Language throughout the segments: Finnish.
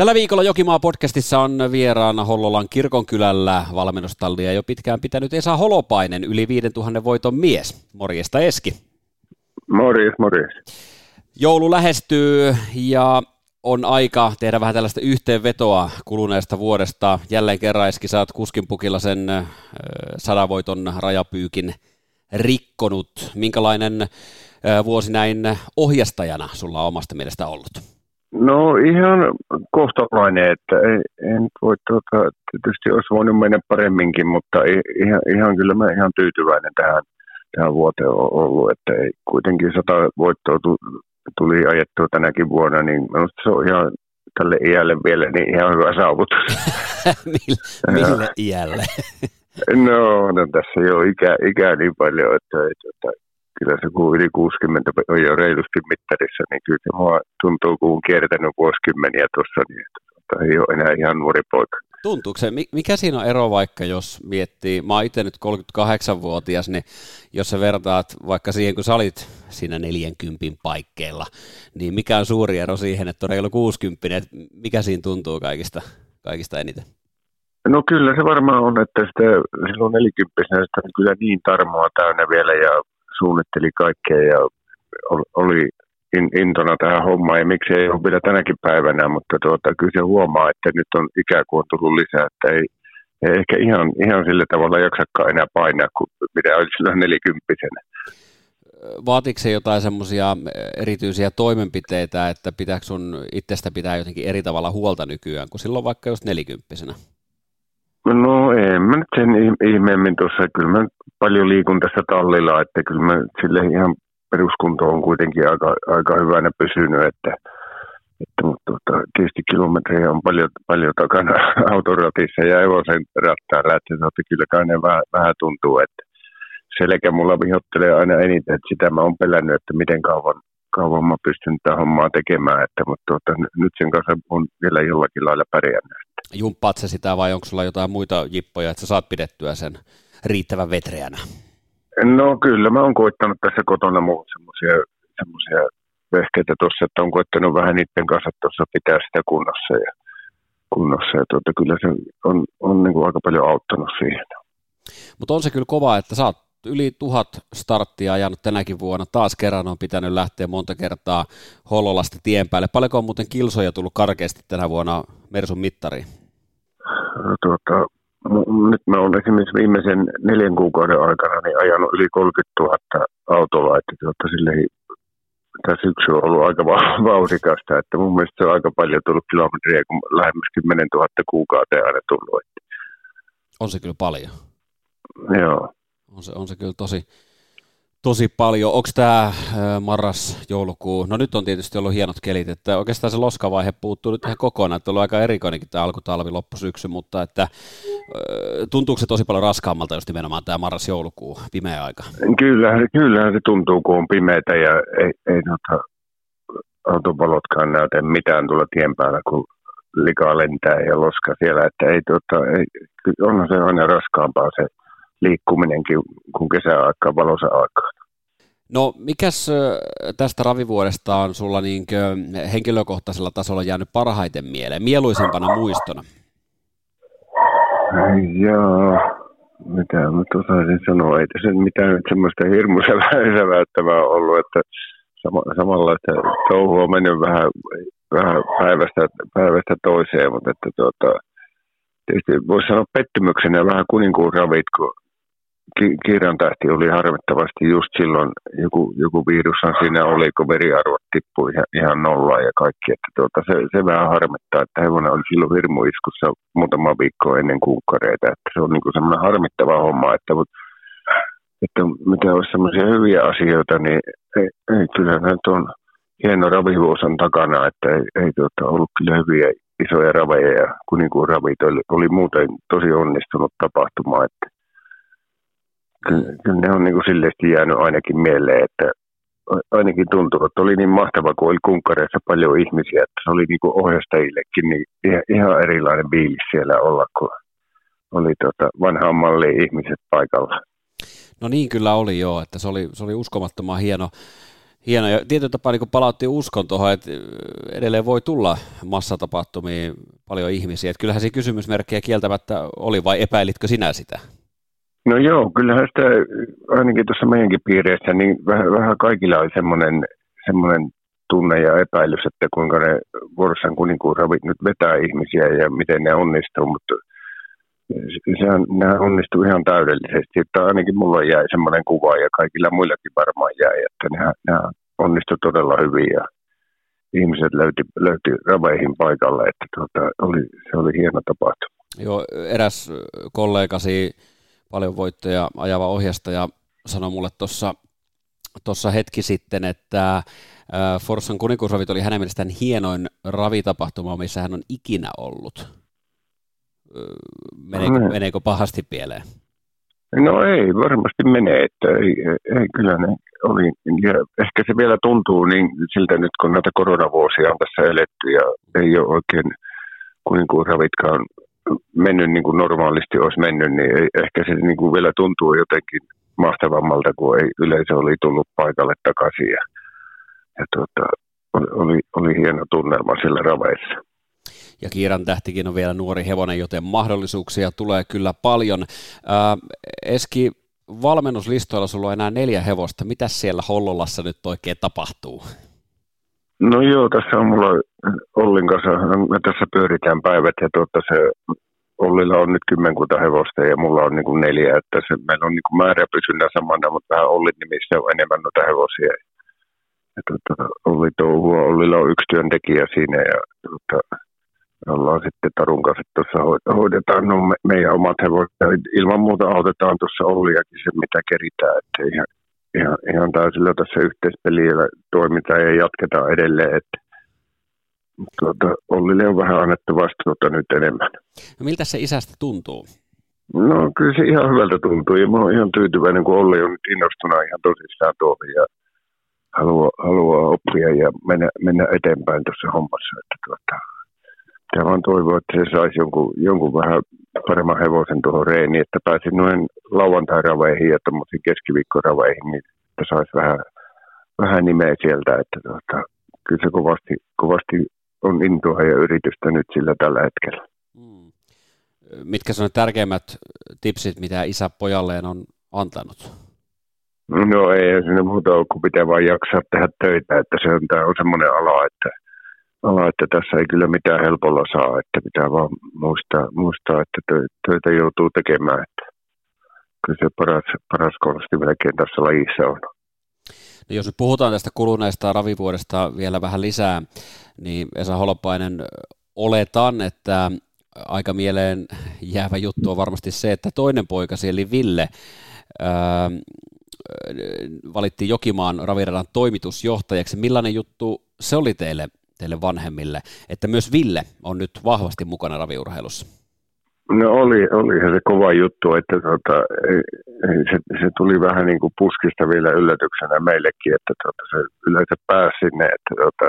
Tällä viikolla Jokimaa podcastissa on vieraana Hollolan kirkonkylällä valmennustallia jo pitkään pitänyt Esa Holopainen, yli 5000 voiton mies. Morjesta Eski. Morjes, morjes. Joulu lähestyy ja on aika tehdä vähän tällaista yhteenvetoa kuluneesta vuodesta. Jälleen kerran Eski, sä oot kuskin pukilla sen sadavoiton rajapyykin rikkonut. Minkälainen vuosi näin ohjastajana sulla on omasta mielestä ollut? No ihan kohtalainen, että ei, en voi, tuota, tietysti olisi voinut mennä paremminkin, mutta ihan, ihan kyllä mä ihan tyytyväinen tähän, tähän vuoteen on ollut, että ei, kuitenkin sata voittoa tuli ajettua tänäkin vuonna, niin minusta se on ihan tälle iälle vielä niin ihan hyvä saavutus. mille, mille iälle? no, no, tässä ei ole ikä, ikää niin paljon, että, että, että kyllä se kun yli 60 on jo reilusti mittarissa, niin kyllä se mua tuntuu, kun on kiertänyt vuosikymmeniä tuossa, niin että ei ole enää ihan nuori poika. Tuntuuko se, mikä siinä on ero vaikka, jos miettii, mä oon itse nyt 38-vuotias, niin jos sä vertaat vaikka siihen, kun sä olit siinä 40 paikkeilla, niin mikä on suuri ero siihen, että on reilu 60, että mikä siinä tuntuu kaikista, kaikista eniten? No kyllä se varmaan on, että sitä, silloin 40 sitä kyllä niin tarmoa täynnä vielä ja suunnitteli kaikkea ja oli intona tähän hommaan ja miksi ei ole vielä tänäkin päivänä, mutta tuota, kyllä se huomaa, että nyt on ikään kuin tullut lisää, että ei, ei ehkä ihan, ihan sillä tavalla jaksakaan enää painaa kuin mitä oli silloin nelikymppisenä. Vaatiiko se jotain semmoisia erityisiä toimenpiteitä, että pitääkö sun itsestä pitää jotenkin eri tavalla huolta nykyään kuin silloin vaikka just nelikymppisenä? No en mä nyt sen ihmeemmin tuossa. Kyllä mä paljon liikun tässä tallilla, että kyllä mä sille ihan peruskunto on kuitenkin aika, aika hyvänä pysynyt, että, että mutta tota, tietysti kilometrejä on paljon, paljon takana autoratissa ja evosen rattailla, että, että kyllä kai ne vähän, vähän tuntuu, että selkä mulla vihottelee aina eniten, että sitä mä oon pelännyt, että miten kauan, kauan mä pystyn tätä hommaa tekemään, että, mutta tota, nyt sen kanssa on vielä jollakin lailla pärjännyt. Jumppaat sä sitä vai onko sulla jotain muita jippoja, että sä saat pidettyä sen riittävän vetreänä? No kyllä, mä oon koittanut tässä kotona muut semmoisia semmoisia vehkeitä tuossa, että on koittanut vähän niiden kanssa tuossa pitää sitä kunnossa ja, kunnossa ja tuota, kyllä se on, on niin kuin aika paljon auttanut siihen. Mutta on se kyllä kova, että sä oot yli tuhat starttia ajanut tänäkin vuonna. Taas kerran on pitänyt lähteä monta kertaa Hollolasta tien päälle. Paljonko on muuten kilsoja tullut karkeasti tänä vuonna Mersun mittariin? Tuota, nyt mä olen esimerkiksi viimeisen neljän kuukauden aikana niin ajanut yli 30 000 autolla, että tuota, silleen, tämä syksy on ollut aika vauhdikasta, että mun mielestä se on aika paljon tullut kilometriä, kun lähemmäs 10 000 kuukauteen aina tullut. On se kyllä paljon. Joo. On se, on se kyllä tosi, tosi paljon. Onko tämä marras-joulukuu, no nyt on tietysti ollut hienot kelit, että oikeastaan se loskavaihe puuttuu nyt ihan kokonaan, että on ollut aika erikoinenkin tämä alkutalvi, loppusyksy, mutta että tuntuuko se tosi paljon raskaammalta just nimenomaan tämä marras-joulukuu, pimeä aika? Kyllä, kyllähän se tuntuu, kun on pimeätä ja ei, ei tota, autovalotkaan näytä mitään tuolla tien päällä, kun likaa lentää ja loska siellä, että ei, tota, ei, onhan se aina raskaampaa se liikkuminenkin kuin kesäaikaan, valossa aikaan. No mikäs tästä ravivuodesta on sulla niin henkilökohtaisella tasolla jäänyt parhaiten mieleen, mieluisimpana muistona? Joo, mitä mä osaisin sanoa, ei tässä mitään nyt semmoista hirmu säväyttävää ollut, että sama, samalla että touhu on mennyt vähän, vähän päivästä, päivästä toiseen, mutta että tuota, tietysti voisi sanoa pettymyksenä vähän kuninkuun ravit, kirjan tähti oli harmittavasti just silloin, joku, joku virushan siinä oli, kun veriarvot tippui ihan, ihan nollaan ja kaikki. Että tuota, se, se, vähän harmittaa, että hevonen oli silloin hirmuiskussa muutama viikko ennen kuukkareita. Että se on niin semmoinen harmittava homma, että, mutta, että mitä olisi semmoisia hyviä asioita, niin ei, ei kyllä nyt on hieno ravivuosi on takana, että ei, ei tuota, ollut kyllä hyviä isoja raveja ja kuninkuun ravit oli, oli muuten tosi onnistunut tapahtuma, että kyllä ne on niin kuin silleesti jäänyt ainakin mieleen, että ainakin tuntuu, että oli niin mahtava, kun oli kunkkareissa paljon ihmisiä, että se oli niin kuin ohjastajillekin niin ihan erilainen biilis siellä olla, kun oli tota vanhaan malliin ihmiset paikalla. No niin kyllä oli joo, että se oli, se oli uskomattoman hieno, Hieno, ja tietyllä tapaa niin palautti uskon tuohon, että edelleen voi tulla massatapahtumiin paljon ihmisiä. Että kyllähän siinä kysymysmerkkejä kieltämättä oli, vai epäilitkö sinä sitä? No joo, kyllähän sitä ainakin tuossa meidänkin piireissä, niin vähän, vähän kaikilla oli semmoinen, semmoinen tunne ja epäilys, että kuinka ne vuorossaan kuninkuusravit nyt vetää ihmisiä ja miten ne onnistuu, mutta sehän, nämä onnistuu ihan täydellisesti, että ainakin mulla jäi semmoinen kuva ja kaikilla muillakin varmaan jäi, että nämä, nämä onnistu todella hyvin ja ihmiset löyti, löyti raveihin paikalle, että tuota, oli, se oli hieno tapahtuma. Joo, eräs kollegasi paljon voittoja ajava ohjastaja sanoi mulle tuossa tuossa hetki sitten, että Forssan kuninkuusravit oli hänen mielestään hienoin ravitapahtuma, missä hän on ikinä ollut. Meneekö, no, meneekö pahasti pieleen? No ei, varmasti menee, että ei, ei kyllä ne oli, ja ehkä se vielä tuntuu niin siltä nyt, kun näitä koronavuosia on tässä eletty ja ei ole oikein kuninkuusravitkaan mennyt niin kuin normaalisti olisi mennyt, niin ei, ehkä se niin kuin vielä tuntuu jotenkin mahtavammalta, kun ei yleisö oli tullut paikalle takaisin. Ja, ja tuota, oli, oli, hieno tunnelma sillä raveissa. Ja Kiiran tähtikin on vielä nuori hevonen, joten mahdollisuuksia tulee kyllä paljon. Ää, Eski, valmennuslistoilla sulla on enää neljä hevosta. Mitä siellä Hollolassa nyt oikein tapahtuu? No joo, tässä on mulla Ollin kanssa, me tässä pyöritään päivät ja tuota se Ollilla on nyt kymmenkunta hevosta ja mulla on niin kuin neljä, että se, meillä on niin kuin määrä pysynyt samana, mutta vähän Ollin nimissä on enemmän noita hevosia. Ja tuota, Olli touhua, Ollilla on yksi työntekijä siinä ja tuota, ollaan sitten Tarun kanssa tuossa hoidetaan no me, meidän omat hevoset. Ilman muuta autetaan tuossa Olliakin se, mitä keritään, että ihan, ihan, ihan täysillä tässä yhteispeliä toimitaan ja jatketaan edelleen, että tuota, Ollille on vähän annettu vastuuta nyt enemmän. No miltä se isästä tuntuu? No kyllä se ihan hyvältä tuntuu ja mä oon ihan tyytyväinen, kun Olli on nyt innostuna ihan tosissaan tuohon ja haluaa, haluaa oppia ja mennä, mennä eteenpäin tuossa hommassa. Että tuota, pitää vaan toivoa, että se saisi jonkun, jonkun vähän paremman hevosen tuohon reeniin, että pääsi noin lauantai-raveihin ja tuommoisiin keskiviikkoraveihin, niin että saisi vähän, vähän nimeä sieltä, että tuota, kyllä se kovasti, kovasti on intoa ja yritystä nyt sillä tällä hetkellä. Hmm. Mitkä on tärkeimmät tipsit, mitä isä pojalleen on antanut? No ei sinne muuta ole, kun pitää vain jaksaa tehdä töitä, että se on, tämä on semmoinen ala, että, ala, että tässä ei kyllä mitään helpolla saa, että pitää vaan muistaa, muistaa että töitä joutuu tekemään, että kyllä se paras, paras konsti melkein tässä lajissa on. No jos nyt puhutaan tästä kuluneesta ravivuodesta vielä vähän lisää, niin Esa Holopainen, oletan, että aika mieleen jäävä juttu on varmasti se, että toinen poikasi eli Ville ää, valittiin Jokimaan raviradan toimitusjohtajaksi. Millainen juttu se oli teille, teille vanhemmille, että myös Ville on nyt vahvasti mukana raviurheilussa? No oli, oli se kova juttu, että tota, se, se, tuli vähän niin kuin puskista vielä yllätyksenä meillekin, että tota, se yleensä pääsi sinne, että tota,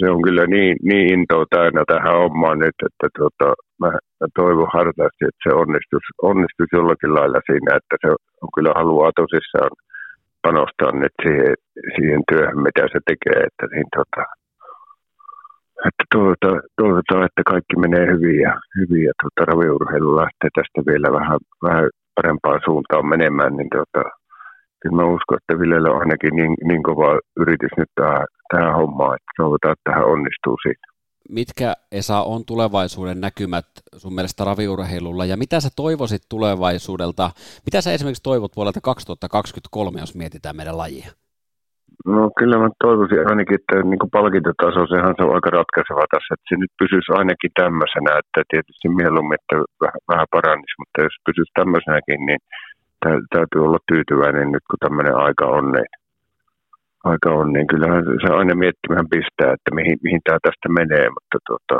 se on kyllä niin, niin intoa täynnä tähän hommaan nyt, että tota, mä, mä toivon hartaasti, että se onnistuisi, onnistuisi jollakin lailla siinä, että se on kyllä haluaa tosissaan panostaa nyt siihen, siihen työhön, mitä se tekee, että niin, tota, että toivotaan, että kaikki menee hyvin ja, hyvin ja tuota, raviurheilu lähtee tästä vielä vähän, vähän parempaan suuntaan menemään, niin tuota, kyllä mä uskon, että Villellä on ainakin niin, niin kova yritys nyt tähän, tähän hommaan, että toivotaan, että tähän onnistuu siitä. Mitkä Esa on tulevaisuuden näkymät sun mielestä raviurheilulla ja mitä sä toivoisit tulevaisuudelta? Mitä sä esimerkiksi toivot vuodelta 2023, jos mietitään meidän lajia? No kyllä mä toivoisin ainakin, että niin palkintotaso, sehän se on aika ratkaiseva tässä, että se nyt pysyisi ainakin tämmöisenä, että tietysti mieluummin, että vähän, vähän parannisi, mutta jos pysyisi tämmöisenäkin, niin täytyy olla tyytyväinen nyt, kun tämmöinen aika on, niin, aika on, niin kyllähän se aina miettimään pistää, että mihin, mihin tämä tästä menee, mutta tuota,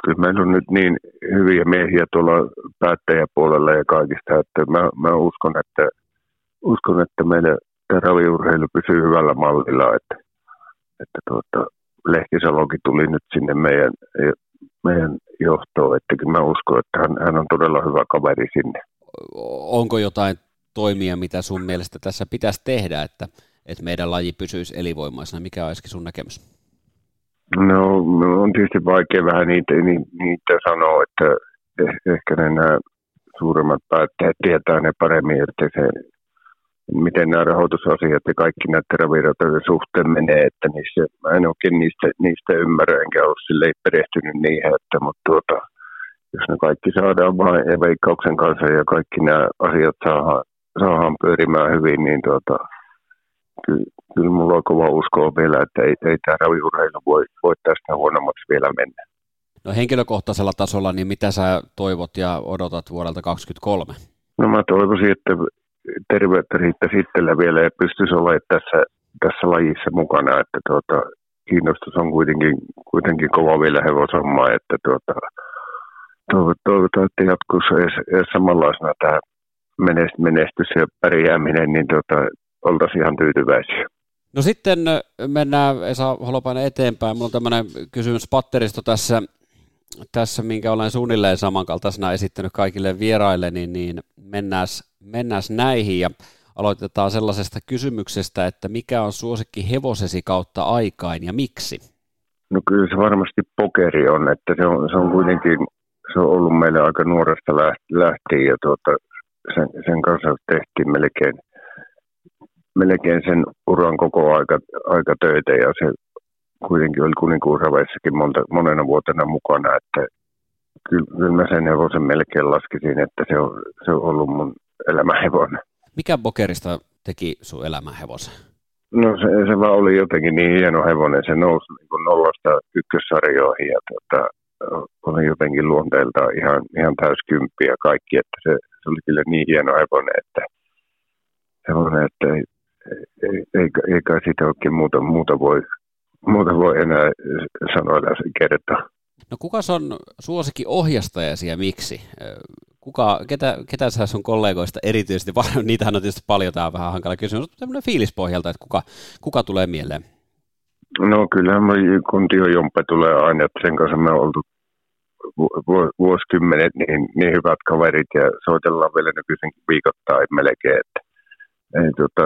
kyllä meillä on nyt niin hyviä miehiä tuolla päättäjäpuolella ja kaikista, että mä, mä uskon, että, uskon, että meillä että raviurheilu pysyy hyvällä mallilla, että, että tuota, Lehtisalokin tuli nyt sinne meidän, meidän johtoon, että mä uskon, että hän, hän on todella hyvä kaveri sinne. Onko jotain toimia, mitä sun mielestä tässä pitäisi tehdä, että, että meidän laji pysyisi elinvoimaisena. Mikä on Eski sun näkemys? No, no on tietysti vaikea vähän niitä, niitä sanoa, että eh, ehkä ne nämä suuremmat päättäjät tietää ne paremmin, että se, miten nämä rahoitusasiat ja kaikki nämä teraviratojen suhteen menee, että niissä, mä en oikein niistä, niistä ymmärrä, enkä ole sille perehtynyt niihin, että, mutta tuota, jos ne kaikki saadaan vain veikkauksen kanssa ja kaikki nämä asiat saadaan, saadaan pyörimään hyvin, niin tuota, kyllä, kyllä mulla on kova uskoa vielä, että ei, ei tämä raviurheilu voi, voi tästä huonommaksi vielä mennä. No henkilökohtaisella tasolla, niin mitä sä toivot ja odotat vuodelta 2023? No mä toivoisin, että terveyttä riittäisi itsellä vielä ja pystyisi olemaan tässä, tässä lajissa mukana, että tuota, kiinnostus on kuitenkin, kuitenkin kova vielä hevoshommaa, että tuota, toivotaan, että jatkossa edes, samanlaisena tämä menestys ja pärjääminen, niin tuota, oltaisiin ihan tyytyväisiä. No sitten mennään Esa Holopainen eteenpäin. Mulla on tämmöinen kysymys patteristo tässä, tässä, minkä olen suunnilleen samankaltaisena esittänyt kaikille vieraille, niin, niin mennään, mennään näihin ja aloitetaan sellaisesta kysymyksestä, että mikä on suosikki hevosesi kautta aikain ja miksi? No kyllä se varmasti pokeri on, että se on, se on kuitenkin se on ollut meille aika nuoresta lähtien ja tuota, sen, sen kanssa tehtiin melkein, melkein sen uran koko aika, aika töitä ja se kuitenkin oli kuninkuusraveissakin monta, monena vuotena mukana, että kyllä, kyllä mä sen hevosen melkein laskisin, että se on, se on ollut mun elämähevonen. Mikä bokerista teki sun elämähevosen? No se, se vaan oli jotenkin niin hieno hevonen, se nousi niin kuin nollasta ykkössarjoihin ja tuota, oli jotenkin luonteeltaan ihan, ihan täyskymppi ja kaikki, että se, se oli kyllä niin hieno hevonen, että, hevonen, että ei, ei, ei, ei kai siitä oikein muuta, muuta, voi, muuta voi enää sanoilla kertoa. No kuka on suosikin ohjastajasi ja miksi? Kuka, ketä, ketä sä sun kollegoista erityisesti, niitähän on tietysti paljon, tämä on vähän hankala kysymys, mutta tämmöinen fiilispohjalta, että kuka, kuka tulee mieleen? No kyllähän kun Tio Jompe tulee aina, että sen kanssa me on oltu vuosikymmenet niin, niin hyvät kaverit ja soitellaan vielä nykyisin viikoittain melkein. Että, ei, tota,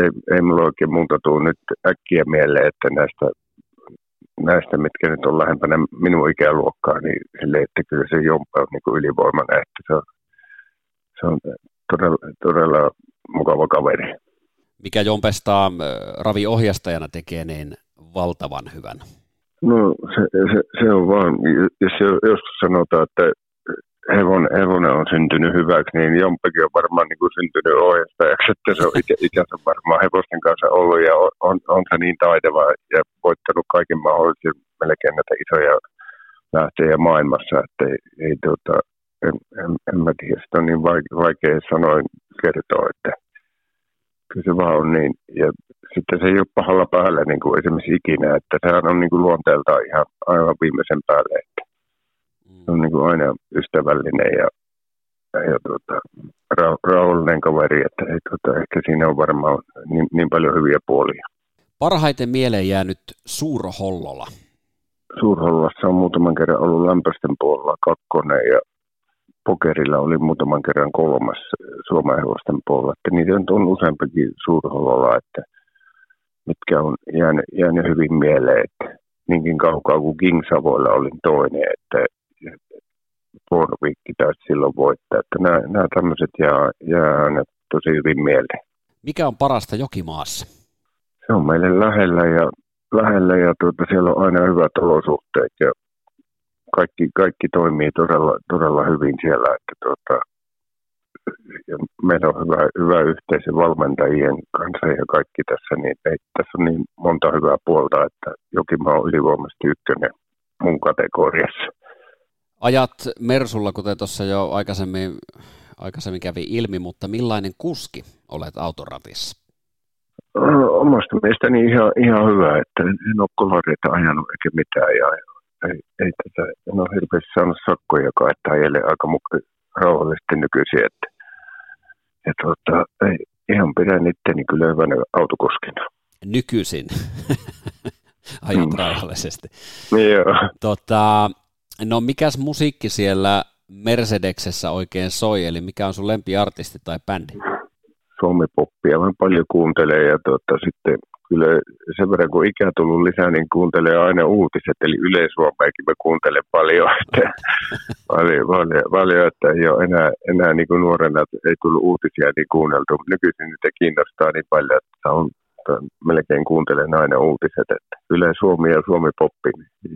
ei, ei mulla oikein muuta tule nyt äkkiä mieleen, että näistä, näistä, mitkä nyt on lähempänä minun ikäluokkaa, niin sille, että kyllä se Jompe on niin ylivoimainen, että se on, se on todella, todella mukava kaveri. Mikä Jompesta äh, Ravi ohjastajana tekee niin valtavan hyvän? No se, se, se on vaan, jos joskus sanotaan, että hevon, hevonen on syntynyt hyväksi, niin Jompekin on varmaan niin kuin syntynyt ohjastajaksi, että se on ikä, ikänsä varmaan hevosten kanssa ollut ja on, on, on se niin taitava ja voittanut kaiken mahdollisen melkein näitä isoja lähtejä maailmassa, että ei, ei tuota, en, en, en mä tiedä, sitä on niin vaikea, vaikea sanoin kertoa, että kyllä se vaan on niin. Ja sitten se ei ole pahalla päällä niin kuin esimerkiksi ikinä, että sehän on niin kuin luonteeltaan ihan aivan viimeisen päälle, että se on niin kuin aina ystävällinen ja, ja tuota, ra- rauhallinen kaveri, että ei, tuota, ehkä siinä on varmaan niin, niin paljon hyviä puolia. Parhaiten mieleen jäänyt Suurhollola? Suurhollassa on muutaman kerran ollut lämpöisten puolella kakkonen ja pokerilla oli muutaman kerran kolmas Suomen hevosten puolella. Että niitä on useampikin suurhololla, että mitkä on jäänyt, jäänyt hyvin mieleen. Että niinkin kaukaa kuin King Savoilla olin toinen, että Porvikki taisi silloin voittaa. Että nämä, nämä tämmöiset jää, jää aina tosi hyvin mieleen. Mikä on parasta jokimaassa? Se on meille lähellä ja, lähellä ja tuota, siellä on aina hyvät olosuhteet ja kaikki, kaikki toimii todella, todella hyvin siellä, että tuota, ja meillä on hyvä, hyvä yhteisö valmentajien kanssa ja kaikki tässä, niin ei, tässä on niin monta hyvää puolta, että Jokimaa on ylivoimaisesti ykkönen mun kategoriassa. Ajat Mersulla, kuten tuossa jo aikaisemmin, aikaisemmin kävi ilmi, mutta millainen kuski olet autoratissa? Omasta mielestäni ihan, ihan hyvä, että en ole kolareita ajanut eikä mitään ja ei, ei tätä, en ole hirveästi saanut sakkoja, että ajelee aika rauhallisesti nykyisin, että ja tuota, ei, ihan pidän itteni kyllä hyvänä autokoskina. Nykyisin ajat mm. rauhallisesti. Joo. Tota, no mikäs musiikki siellä Mercedeksessä oikein soi, eli mikä on sun lempiartisti tai bändi? suomipoppia mä paljon kuuntelen ja tota, sitten kyllä sen verran kun ikä tullut lisää, niin kuuntelee aina uutiset, eli yleisluopaikin mä kuuntelen paljon, että, paljon, paljon, paljon, että ei ole enää, enää niin kuin nuorena ei tullut uutisia niin kuunneltu. Nykyisin niitä kiinnostaa niin paljon, että on melkein kuuntelen aina uutiset, että Yle Suomi ja Suomi Poppi,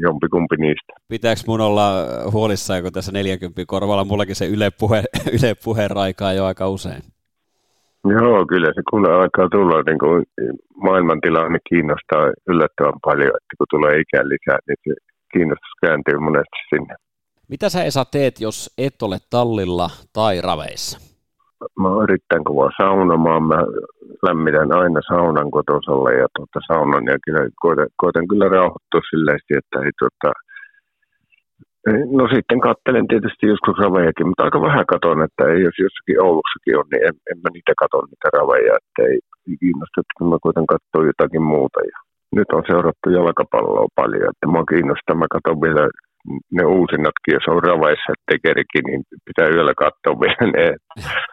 jompikumpi niistä. Pitääkö mun olla huolissaan, kun tässä 40 korvalla mullakin se Yle, puhe, Yle puheen raikaa jo aika usein? Joo, kyllä se kun alkaa tulla, niin kuin maailmantilanne kiinnostaa yllättävän paljon, että kun tulee ikään lisää, niin se kiinnostus kääntyy monesti sinne. Mitä sä Esa teet, jos et ole tallilla tai raveissa? Mä oon erittäin kova saunomaan. Mä lämmitän aina saunan kotosalla ja tuota, saunan ja kyllä koitan, koitan kyllä rauhoittua silleen, että ei tuota, No sitten kattelen tietysti joskus ravejakin, mutta aika vähän katon, että ei, jos jossakin Oulussakin on, niin en, en mä niitä kato niitä raveja, että ei, ei kiinnosta, että mä koitan katsoa jotakin muuta. Ja nyt on seurattu jalkapalloa paljon, että mua kiinnostaa, mä katson vielä ne uusinnatkin, jos on raveissa tekerikin, niin pitää yöllä katsoa vielä ne.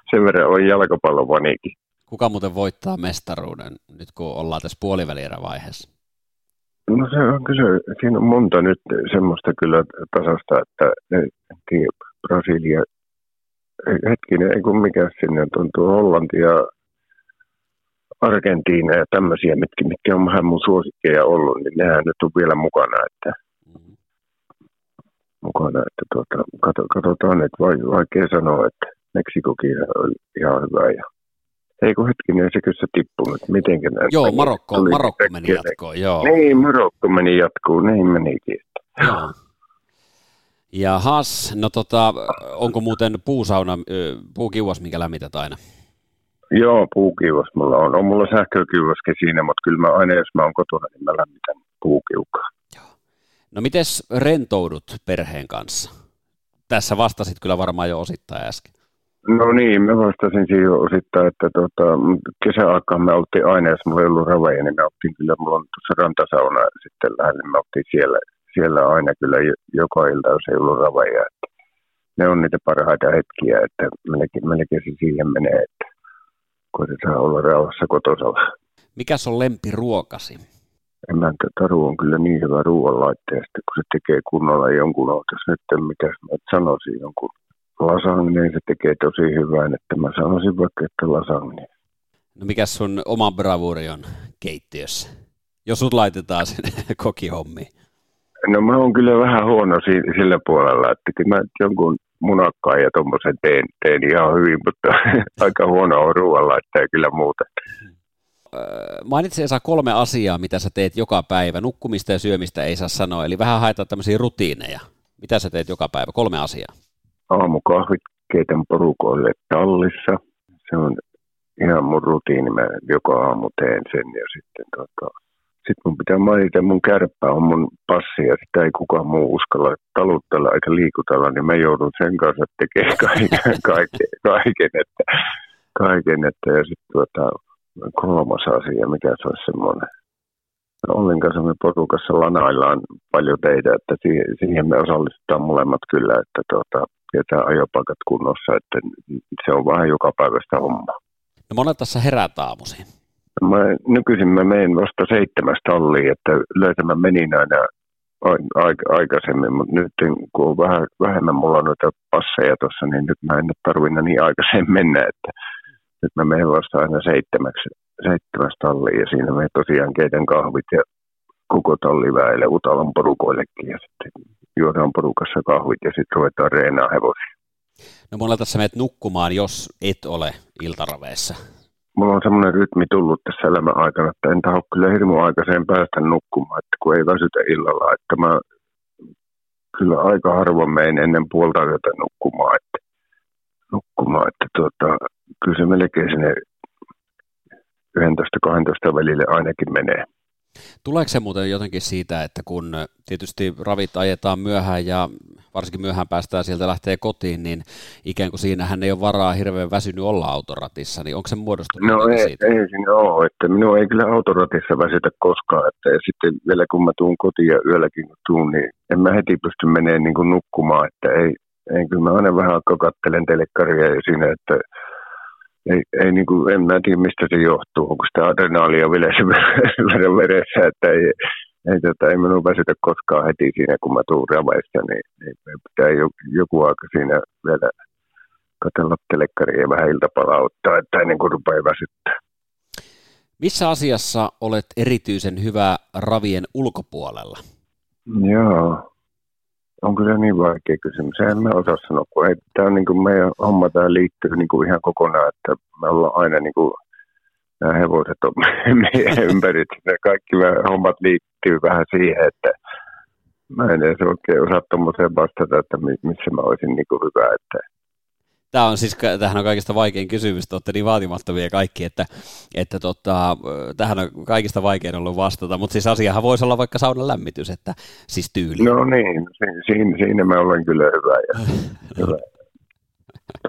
Sen verran on jalkapallovanikin. Kuka muuten voittaa mestaruuden nyt, kun ollaan tässä puolivälierävaiheessa? No se on kyllä, siinä on monta nyt semmoista kyllä tasasta, että Brasilia, hetkinen, ei kun mikä sinne tuntuu, Hollanti ja Argentiina ja tämmöisiä, mitkä, mitkä on vähän mun suosikkeja ollut, niin nehän nyt on vielä mukana, että mm-hmm. Mukana, että tuota, katsotaan, että vaikea sanoa, että Meksikokin on ihan hyvä ja ei kun hetkinen, sekö se tippunut, mitenkä näin. Joo, Marokko, Marokko meni jatkoon, joo. Niin, Marokko meni jatkoon, niin menikin. Joo. Ja Haas, no tota, onko muuten puusauna, puukiuas, mikä lämmität aina? Joo, puukiuas mulla on. On mulla sähkökiuaskin siinä, mutta kyllä mä aina, jos mä oon kotona, niin mä lämmitän puukiukaa. No mites rentoudut perheen kanssa? Tässä vastasit kyllä varmaan jo osittain äsken. No niin, mä vastasin siihen osittain, että tota, kesäaikaan me oltiin aina, jos mulla ei ollut raveja, niin me oltiin kyllä, mulla on tuossa rantasauna sitten lähellä, niin me oltiin siellä, siellä aina kyllä joka ilta, jos ei ollut raveja. Että ne on niitä parhaita hetkiä, että melkein, melkein se siihen menee, että saa olla rauhassa kotosalla. Mikäs on lempiruokasi? Emäntä Taru on kyllä niin hyvä ruoanlaitteesta, kun se tekee kunnolla jonkun, jos nyt mitä mä sanoisin, jonkun lasagne, se tekee tosi hyvän, että mä sanoisin vaikka, että lasagne. No mikä sun oma bravuri on keittiössä, jos sut laitetaan sinne kokihommiin? No mä oon kyllä vähän huono sillä puolella, että mä jonkun munakkaan ja tuommoisen teen, teen ihan hyvin, mutta aika huono on ruoanlaittaja kyllä muuten. Mainitse saa kolme asiaa, mitä sä teet joka päivä. Nukkumista ja syömistä ei saa sanoa, eli vähän haetaan tämmöisiä rutiineja. Mitä sä teet joka päivä? Kolme asiaa aamukahvit keitän porukoille tallissa. Se on ihan mun rutiini. Mä joka aamu teen sen ja sitten tota, sitten mun pitää mainita, mun kärppä on mun passi ja sitä ei kukaan muu uskalla taluttella eikä liikutella, niin mä joudun sen kanssa tekemään kaiken, kaiken, kaiken, että, kaiken että ja sitten tuota, kolmas asia, mikä se olisi semmoinen. Ollin kanssa me porukassa lanaillaan paljon teitä, että siihen, siihen me osallistutaan molemmat kyllä, että tuota, pidetään ajopaikat kunnossa, että se on vähän joka päivästä homma. No monet tässä herät aamuisin? Mä, nykyisin mä menen vasta seitsemästä talliin, että yleensä mä menin aina aikaisemmin, mutta nyt kun on vähän, vähemmän mulla on noita passeja tuossa, niin nyt mä en nyt tarvinnut niin aikaisemmin mennä, että nyt mä menen vasta aina seitsemäksi, seitsemästä talliin ja siinä me tosiaan keitän kahvit ja koko talliväelle Utalan porukoillekin ja sitten juodaan porukassa kahvit ja sitten ruvetaan reenaa hevosia. No mulla tässä menet nukkumaan, jos et ole iltaraveessa. Mulla on semmoinen rytmi tullut tässä elämän aikana, että en taho kyllä hirmu aikaiseen päästä nukkumaan, että kun ei väsytä illalla, että mä kyllä aika harvoin menen ennen puolta yötä nukkumaan, että, nukkumaan, että tuota, kyllä se melkein sinne 11-12 välille ainakin menee. Tuleeko se muuten jotenkin siitä, että kun tietysti ravit ajetaan myöhään ja varsinkin myöhään päästään sieltä lähtee kotiin, niin ikään kuin siinähän ei ole varaa hirveän väsynyt olla autoratissa, niin onko se muodostunut No ei, siitä? ei siinä ole, että minua ei kyllä autoratissa väsytä koskaan, että ja sitten vielä kun mä tuun kotiin ja yölläkin kun tuun, niin en mä heti pysty menemään niin kuin nukkumaan, että ei, ei kyllä mä aina vähän aikaa kattelen telekkaria ja siinä, että ei, ei niin kuin, en mä tiedä mistä se johtuu, onko sitä adrenaalia vielä veressä, että ei, ei, tota, ei minun väsytä koskaan heti siinä, kun mä tuun raveista, niin, niin pitää joku aika siinä vielä katsella telekkaria ja vähän iltapalauttaa, että ennen kuin rupeaa väsyttää. Missä asiassa olet erityisen hyvä ravien ulkopuolella? Joo, on kyllä niin vaikea kysymys. En mä osaa sanoa, kun ei, tämä on niin kuin meidän homma tämä liittyy niin kuin ihan kokonaan, että me ollaan aina niin kuin, nämä hevoset on meidän ympärit. Kaikki hommat liittyy vähän siihen, että mä en edes oikein osaa tuommoiseen vastata, että missä mä olisin niin kuin hyvä. Että Tämä on siis, tähän on kaikista vaikein kysymys, te olette niin vaatimattomia kaikki, että, että tota, tähän on kaikista vaikein ollut vastata, mutta siis asiahan voisi olla vaikka saunan lämmitys, että siis tyyli. No niin, siinä, siinä mä olen kyllä hyvä ja hyvä.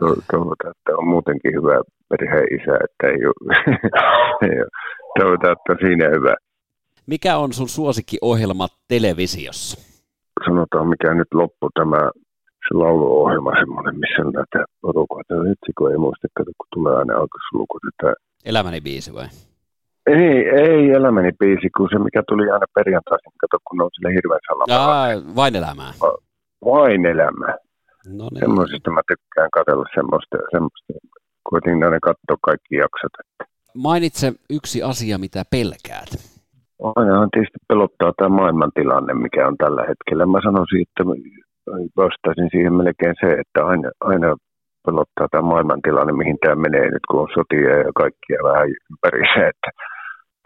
Toivotaan, että on muutenkin hyvä perheen isä, että ei ole, toivotaan, että siinä hyvä. Mikä on sun suosikkiohjelma televisiossa? Sanotaan, mikä nyt loppu tämä se lauluohjelma semmoinen, missä on näitä porukoita. Itse kun ei muista, kun tulee aina alkusluku. Että... Elämäni biisi vai? Ei, ei elämäni biisi, kun se mikä tuli aina perjantaisin, kato kun on sille hirveän salama. vain elämää. Vain elämää. No niin. Semmoisista mä tykkään katsella semmoista, semmoista. Kuitenkin aina katsoa kaikki jaksot. Että... Mainitse yksi asia, mitä pelkäät. Ainahan tietysti pelottaa tämä maailmantilanne, mikä on tällä hetkellä. Mä sanoisin, että vastaisin siihen melkein se, että aina, aina pelottaa tämä maailmantilanne, mihin tämä menee nyt, kun on sotia ja kaikkia vähän ympärissä, että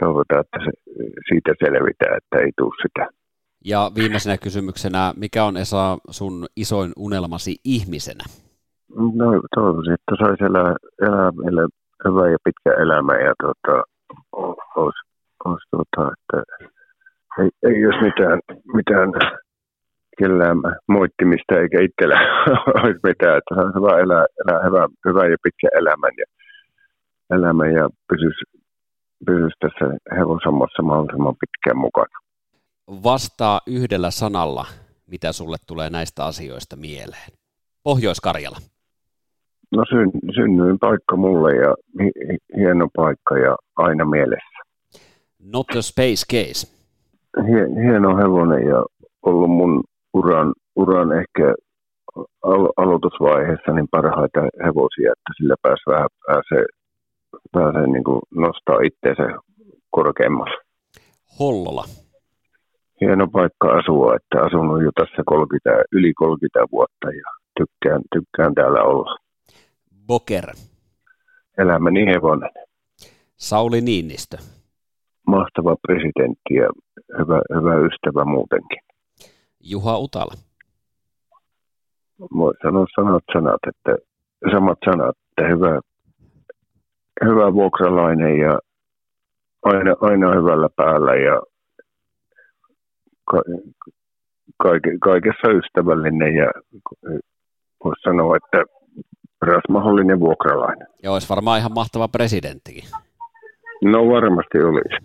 toivotaan, että se, siitä selvitään, että ei tule sitä. Ja viimeisenä kysymyksenä, mikä on Esa sun isoin unelmasi ihmisenä? No toivoisin, että saisi elää, elää meille hyvä ja pitkä elämä ja tuota, olisi, olisi tuota, että ei, ei olisi mitään, mitään kellään moittimista eikä itsellä olisi mitään, että on hyvä elää, elää hyvä, hyvä ja pitkä elämän ja, elämän ja pysyisi, pysyisi tässä hevosammassa mahdollisimman pitkään mukana. Vastaa yhdellä sanalla, mitä sulle tulee näistä asioista mieleen. Pohjois-Karjala. No syn, synnyin paikka mulle ja hieno paikka ja aina mielessä. Not a space case. Hieno hevonen ja ollut mun uran, uran ehkä al- aloitusvaiheessa niin parhaita hevosia, että sillä pääsi vähän pääsee, pääsee niin kuin nostaa itseensä korkeammalle. Hollola. Hieno paikka asua, että asunut jo tässä 30, yli 30 vuotta ja tykkään, tykkään täällä olla. Boker. Elämäni hevonen. Sauli Niinistö. Mahtava presidentti ja hyvä, hyvä ystävä muutenkin. Juha Utala? Voi sanoa sanat sanat, että samat sanat, että hyvä, hyvä vuokralainen ja aina, aina hyvällä päällä ja ka, kaike, kaikessa ystävällinen ja voisi sanoa, että paras mahdollinen vuokralainen. Ja olisi varmaan ihan mahtava presidenttikin. No varmasti olisi.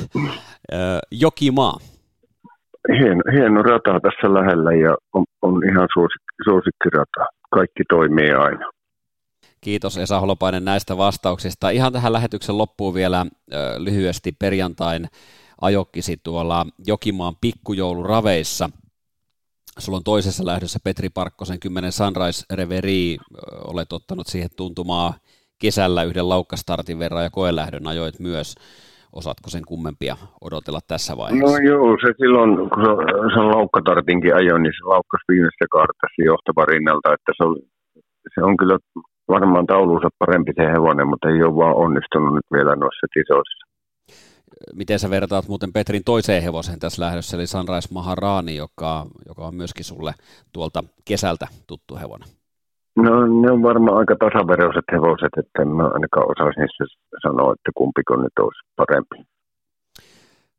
Jokimaa hieno, hieno rata tässä lähellä ja on, on ihan suosikki, suosikkirata. Kaikki toimii aina. Kiitos Esa Holopainen näistä vastauksista. Ihan tähän lähetyksen loppuun vielä ö, lyhyesti perjantain ajokkisi tuolla Jokimaan pikkujouluraveissa. Sulla on toisessa lähdössä Petri Parkkosen 10 Sunrise Reveri. Olet ottanut siihen tuntumaa kesällä yhden laukkastartin verran ja koelähdön ajoit myös. Osaatko sen kummempia odotella tässä vaiheessa? No joo, se silloin, kun se, se laukkatartinkin ajoin, niin se laukkas viimeistä kaartasi johtava rinnalta, että se, oli, se on kyllä varmaan taulunsa parempi se hevonen, mutta ei ole vaan onnistunut nyt vielä noissa tisoissa. Miten sä vertaat muuten Petrin toiseen hevoseen tässä lähdössä, eli Sunrise Maharani, joka, joka on myöskin sulle tuolta kesältä tuttu hevonen? No ne on varmaan aika tasaveroiset hevoset, että en mä ainakaan osaisi niissä sanoa, että kumpiko nyt olisi parempi.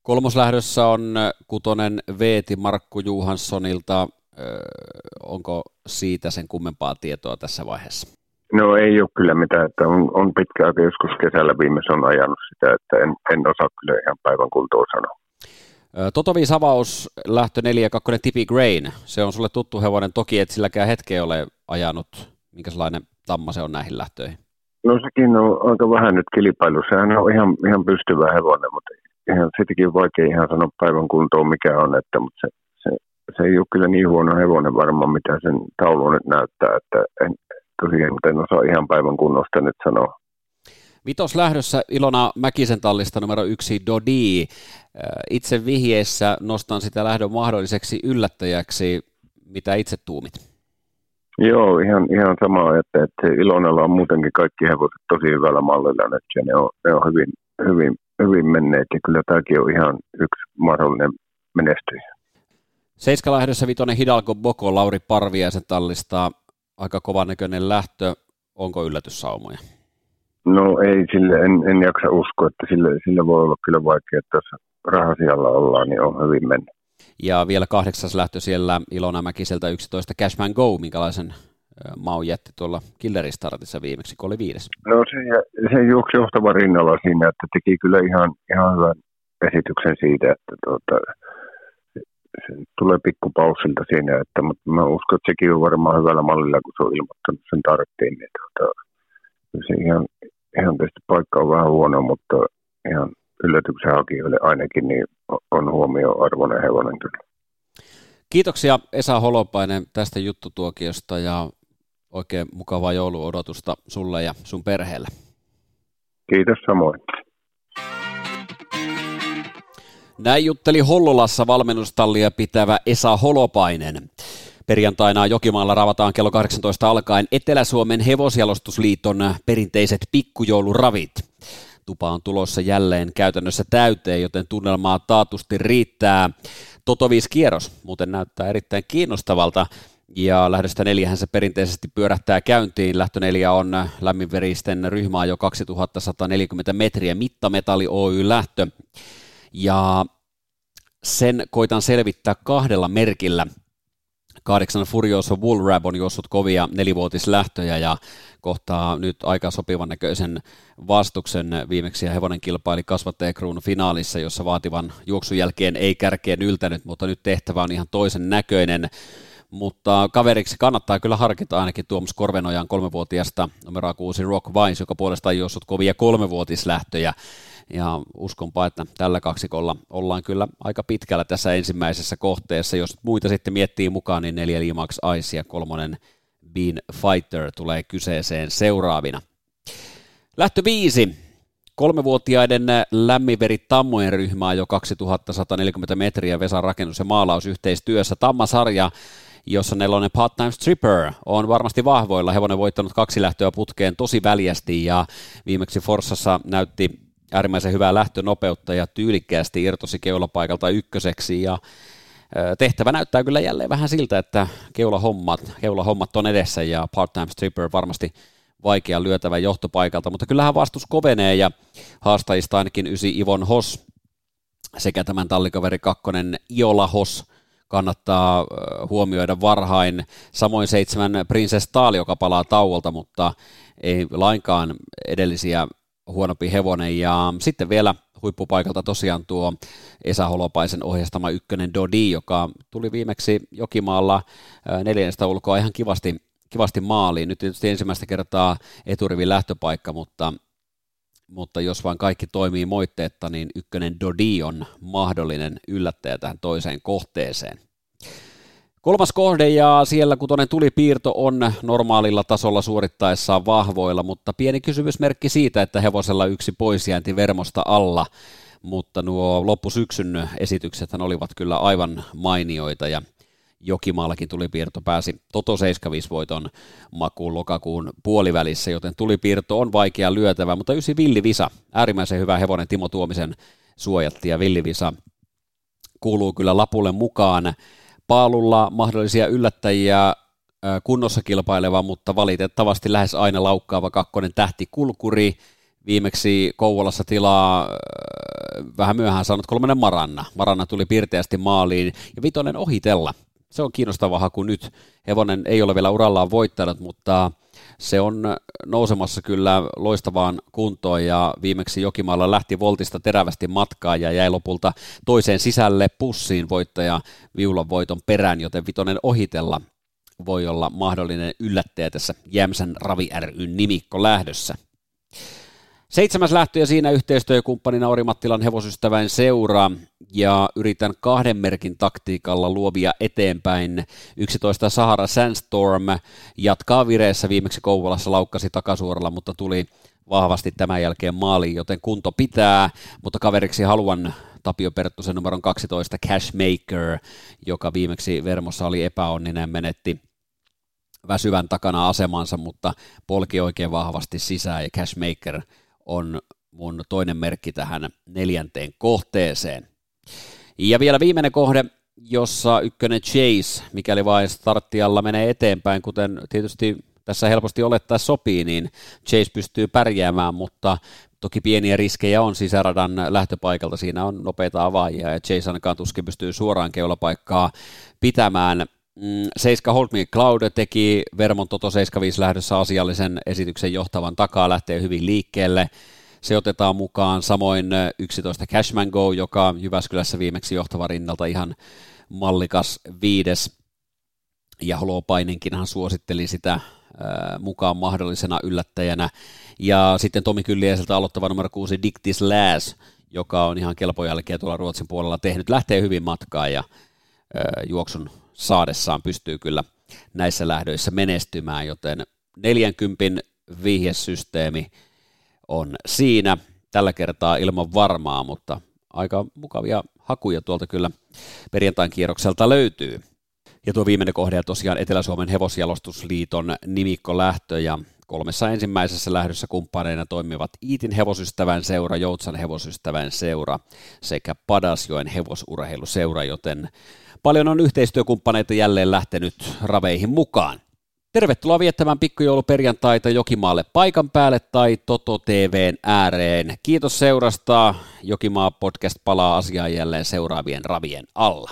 Kolmoslähdössä on kutonen Veeti Markku Juhanssonilta. Onko siitä sen kummempaa tietoa tässä vaiheessa? No ei ole kyllä mitään, että on, on pitkä aika joskus kesällä viimeisen on ajanut sitä, että en, en osaa kyllä ihan päivän kuntoon sanoa. Totovi Savaus lähtö 4-2 Tipi Grain. Se on sulle tuttu hevonen, toki et silläkään hetkeä ole ajanut. Minkälainen tamma se on näihin lähtöihin? No sekin on aika vähän nyt kilpailu. Sehän on ihan, ihan pystyvä hevonen, mutta ihan, sitäkin vaikea ihan sanoa päivän kuntoon mikä on, että, mutta se, se, se ei ole kyllä niin huono hevonen varmaan, mitä sen taulu nyt näyttää, että en, tosiaan, mutta en osaa ihan päivän kunnosta nyt sanoa. Vitos lähdössä Ilona Mäkisen tallista numero yksi Dodi. Itse vihjeessä nostan sitä lähdön mahdolliseksi yllättäjäksi. Mitä itse tuumit? Joo, ihan, ihan sama, että, että Ilonella on muutenkin kaikki hevoset tosi hyvällä mallilla nyt ja ne on, ne on hyvin, hyvin, hyvin menneet ja kyllä tämäkin on ihan yksi mahdollinen menestyjä. Seiskalähdössä vitonen Hidalgo Boko, Lauri Parviaisen tallista. Aika kovan näköinen lähtö. Onko yllätyssaumoja? No ei, sille en, en jaksa uskoa, että sille, sille voi olla kyllä vaikea, että jos rahasialla ollaan, niin on hyvin mennyt. Ja vielä kahdeksas lähtö siellä Ilona Mäkiseltä 11 Cashman Go, minkälaisen maun jätti tuolla Killeristartissa viimeksi, kun oli viides? No se, se juoksi johtava rinnalla siinä, että teki kyllä ihan, ihan hyvän esityksen siitä, että tuota, se tulee pikkupaussilta siinä, että, mutta mä uskon, että sekin on varmaan hyvällä mallilla, kun se on ilmoittanut sen tarttiin, niin tuota, se ihan, ihan tietysti paikka on vähän huono, mutta ihan yllätyksen hakijoille ainakin niin on huomioarvoinen hevonen kyllä. Kiitoksia Esa Holopainen tästä juttutuokiosta ja oikein mukavaa jouluodotusta sulle ja sun perheelle. Kiitos samoin. Näin jutteli Hollolassa valmennustallia pitävä Esa Holopainen. Perjantaina Jokimaalla ravataan kello 18 alkaen Etelä-Suomen hevosjalostusliiton perinteiset pikkujouluravit. Tupa on tulossa jälleen käytännössä täyteen, joten tunnelmaa taatusti riittää. Toto 5 kierros muuten näyttää erittäin kiinnostavalta. Ja lähdöstä neljähän se perinteisesti pyörähtää käyntiin. Lähtö neljä on lämminveristen ryhmää jo 2140 metriä. Mittametalli Oy lähtö. Ja sen koitan selvittää kahdella merkillä – Kahdeksan Furioso Rab on juossut kovia nelivuotislähtöjä ja kohtaa nyt aika sopivan näköisen vastuksen. Viimeksi ja hevonen kilpaili kasvattajekruun finaalissa, jossa vaativan juoksun jälkeen ei kärkeen yltänyt, mutta nyt tehtävä on ihan toisen näköinen. Mutta kaveriksi kannattaa kyllä harkita ainakin Tuomas Korvenojan kolmevuotiasta numero 6 Rock Vines, joka puolestaan juossut kovia kolmevuotislähtöjä ja uskonpa, että tällä kaksikolla ollaan kyllä aika pitkällä tässä ensimmäisessä kohteessa. Jos muita sitten miettii mukaan, niin neljä Limax Ice ja kolmonen Bean Fighter tulee kyseeseen seuraavina. Lähtö viisi. Kolmevuotiaiden lämminveri Tammojen ryhmää jo 2140 metriä Vesan rakennus- ja maalausyhteistyössä. Tammasarja, jossa nelonen part-time stripper on varmasti vahvoilla. Hevonen voittanut kaksi lähtöä putkeen tosi väljästi ja viimeksi Forssassa näytti äärimmäisen hyvää lähtönopeutta ja tyylikkäästi irtosi keulapaikalta ykköseksi ja tehtävä näyttää kyllä jälleen vähän siltä, että keulahommat, keulahommat on edessä ja part-time stripper varmasti vaikea lyötävä johtopaikalta, mutta kyllähän vastus kovenee ja haastajista ainakin ysi Ivon Hos sekä tämän tallikaveri kakkonen Iola Hos kannattaa huomioida varhain. Samoin seitsemän Princess Taal, joka palaa tauolta, mutta ei lainkaan edellisiä huonompi hevonen. Ja sitten vielä huippupaikalta tosiaan tuo Esa Holopaisen ohjastama ykkönen Dodi, joka tuli viimeksi Jokimaalla neljännestä ulkoa ihan kivasti, kivasti maaliin. Nyt tietysti ensimmäistä kertaa eturivin lähtöpaikka, mutta, mutta jos vain kaikki toimii moitteetta, niin ykkönen Dodi on mahdollinen yllättäjä tähän toiseen kohteeseen. Kolmas kohde ja siellä kutonen tulipiirto on normaalilla tasolla suorittaessaan vahvoilla, mutta pieni kysymysmerkki siitä, että hevosella yksi poisjäänti vermosta alla, mutta nuo loppusyksyn esitykset olivat kyllä aivan mainioita ja Jokimaallakin tulipiirto pääsi Toto 75 voiton makuun lokakuun puolivälissä, joten tulipiirto on vaikea lyötävä, mutta ysi Villivisa, äärimmäisen hyvä hevonen Timo Tuomisen suojatti ja Villivisa kuuluu kyllä lapulle mukaan paalulla mahdollisia yllättäjiä kunnossa kilpaileva, mutta valitettavasti lähes aina laukkaava kakkonen tähti Kulkuri. Viimeksi Kouvolassa tilaa vähän myöhään saanut kolmannen Maranna. Maranna tuli pirteästi maaliin ja vitonen ohitella. Se on kiinnostava haku nyt. Hevonen ei ole vielä urallaan voittanut, mutta se on nousemassa kyllä loistavaan kuntoon ja viimeksi Jokimaalla lähti Voltista terävästi matkaa ja jäi lopulta toiseen sisälle pussiin voittaja viulan voiton perään, joten Vitonen ohitella voi olla mahdollinen yllättäjä tässä Jämsän Ravi ry nimikko lähdössä. Seitsemäs lähtö ja siinä yhteistyökumppanina Ori Mattilan hevosystävän seura. Ja yritän kahden merkin taktiikalla luovia eteenpäin. 11 Sahara Sandstorm jatkaa vireessä. Viimeksi Kouvolassa laukkasi takasuoralla, mutta tuli vahvasti tämän jälkeen maaliin, joten kunto pitää, mutta kaveriksi haluan Tapio Perttusen numeron 12 Cashmaker, joka viimeksi Vermossa oli epäonninen, menetti väsyvän takana asemansa, mutta polki oikein vahvasti sisään ja Cashmaker on mun toinen merkki tähän neljänteen kohteeseen. Ja vielä viimeinen kohde, jossa ykkönen Chase, mikäli vain starttialla menee eteenpäin, kuten tietysti tässä helposti olettaa sopii, niin Chase pystyy pärjäämään, mutta toki pieniä riskejä on sisäradan lähtöpaikalta, siinä on nopeita avaajia ja Chase ainakaan tuskin pystyy suoraan keulapaikkaa pitämään. Mm, Seiska Me Cloud teki Vermont Toto 75 lähdössä asiallisen esityksen johtavan takaa, lähtee hyvin liikkeelle. Se otetaan mukaan, samoin 11 Cashman Go, joka Jyväskylässä viimeksi johtava rinnalta ihan mallikas viides. Ja Holopaininkinhan suositteli sitä mukaan mahdollisena yllättäjänä. Ja sitten Tomi Kyllieseltä aloittava numero 6 Dictis Lääs, joka on ihan kelpo jälkeen tuolla Ruotsin puolella tehnyt, lähtee hyvin matkaan ja juoksun saadessaan pystyy kyllä näissä lähdöissä menestymään, joten 40 vihjesysteemi on siinä tällä kertaa ilman varmaa, mutta aika mukavia hakuja tuolta kyllä perjantain kierrokselta löytyy. Ja tuo viimeinen kohde tosiaan Etelä-Suomen hevosjalostusliiton nimikko lähtö ja kolmessa ensimmäisessä lähdössä kumppaneina toimivat Iitin hevosystävän seura, Joutsan hevosystävän seura sekä Padasjoen hevosurheiluseura, joten paljon on yhteistyökumppaneita jälleen lähtenyt raveihin mukaan. Tervetuloa viettämään pikkujouluperjantaita Jokimaalle paikan päälle tai Toto TVn ääreen. Kiitos seurasta. Jokimaa podcast palaa asiaan jälleen seuraavien ravien alla.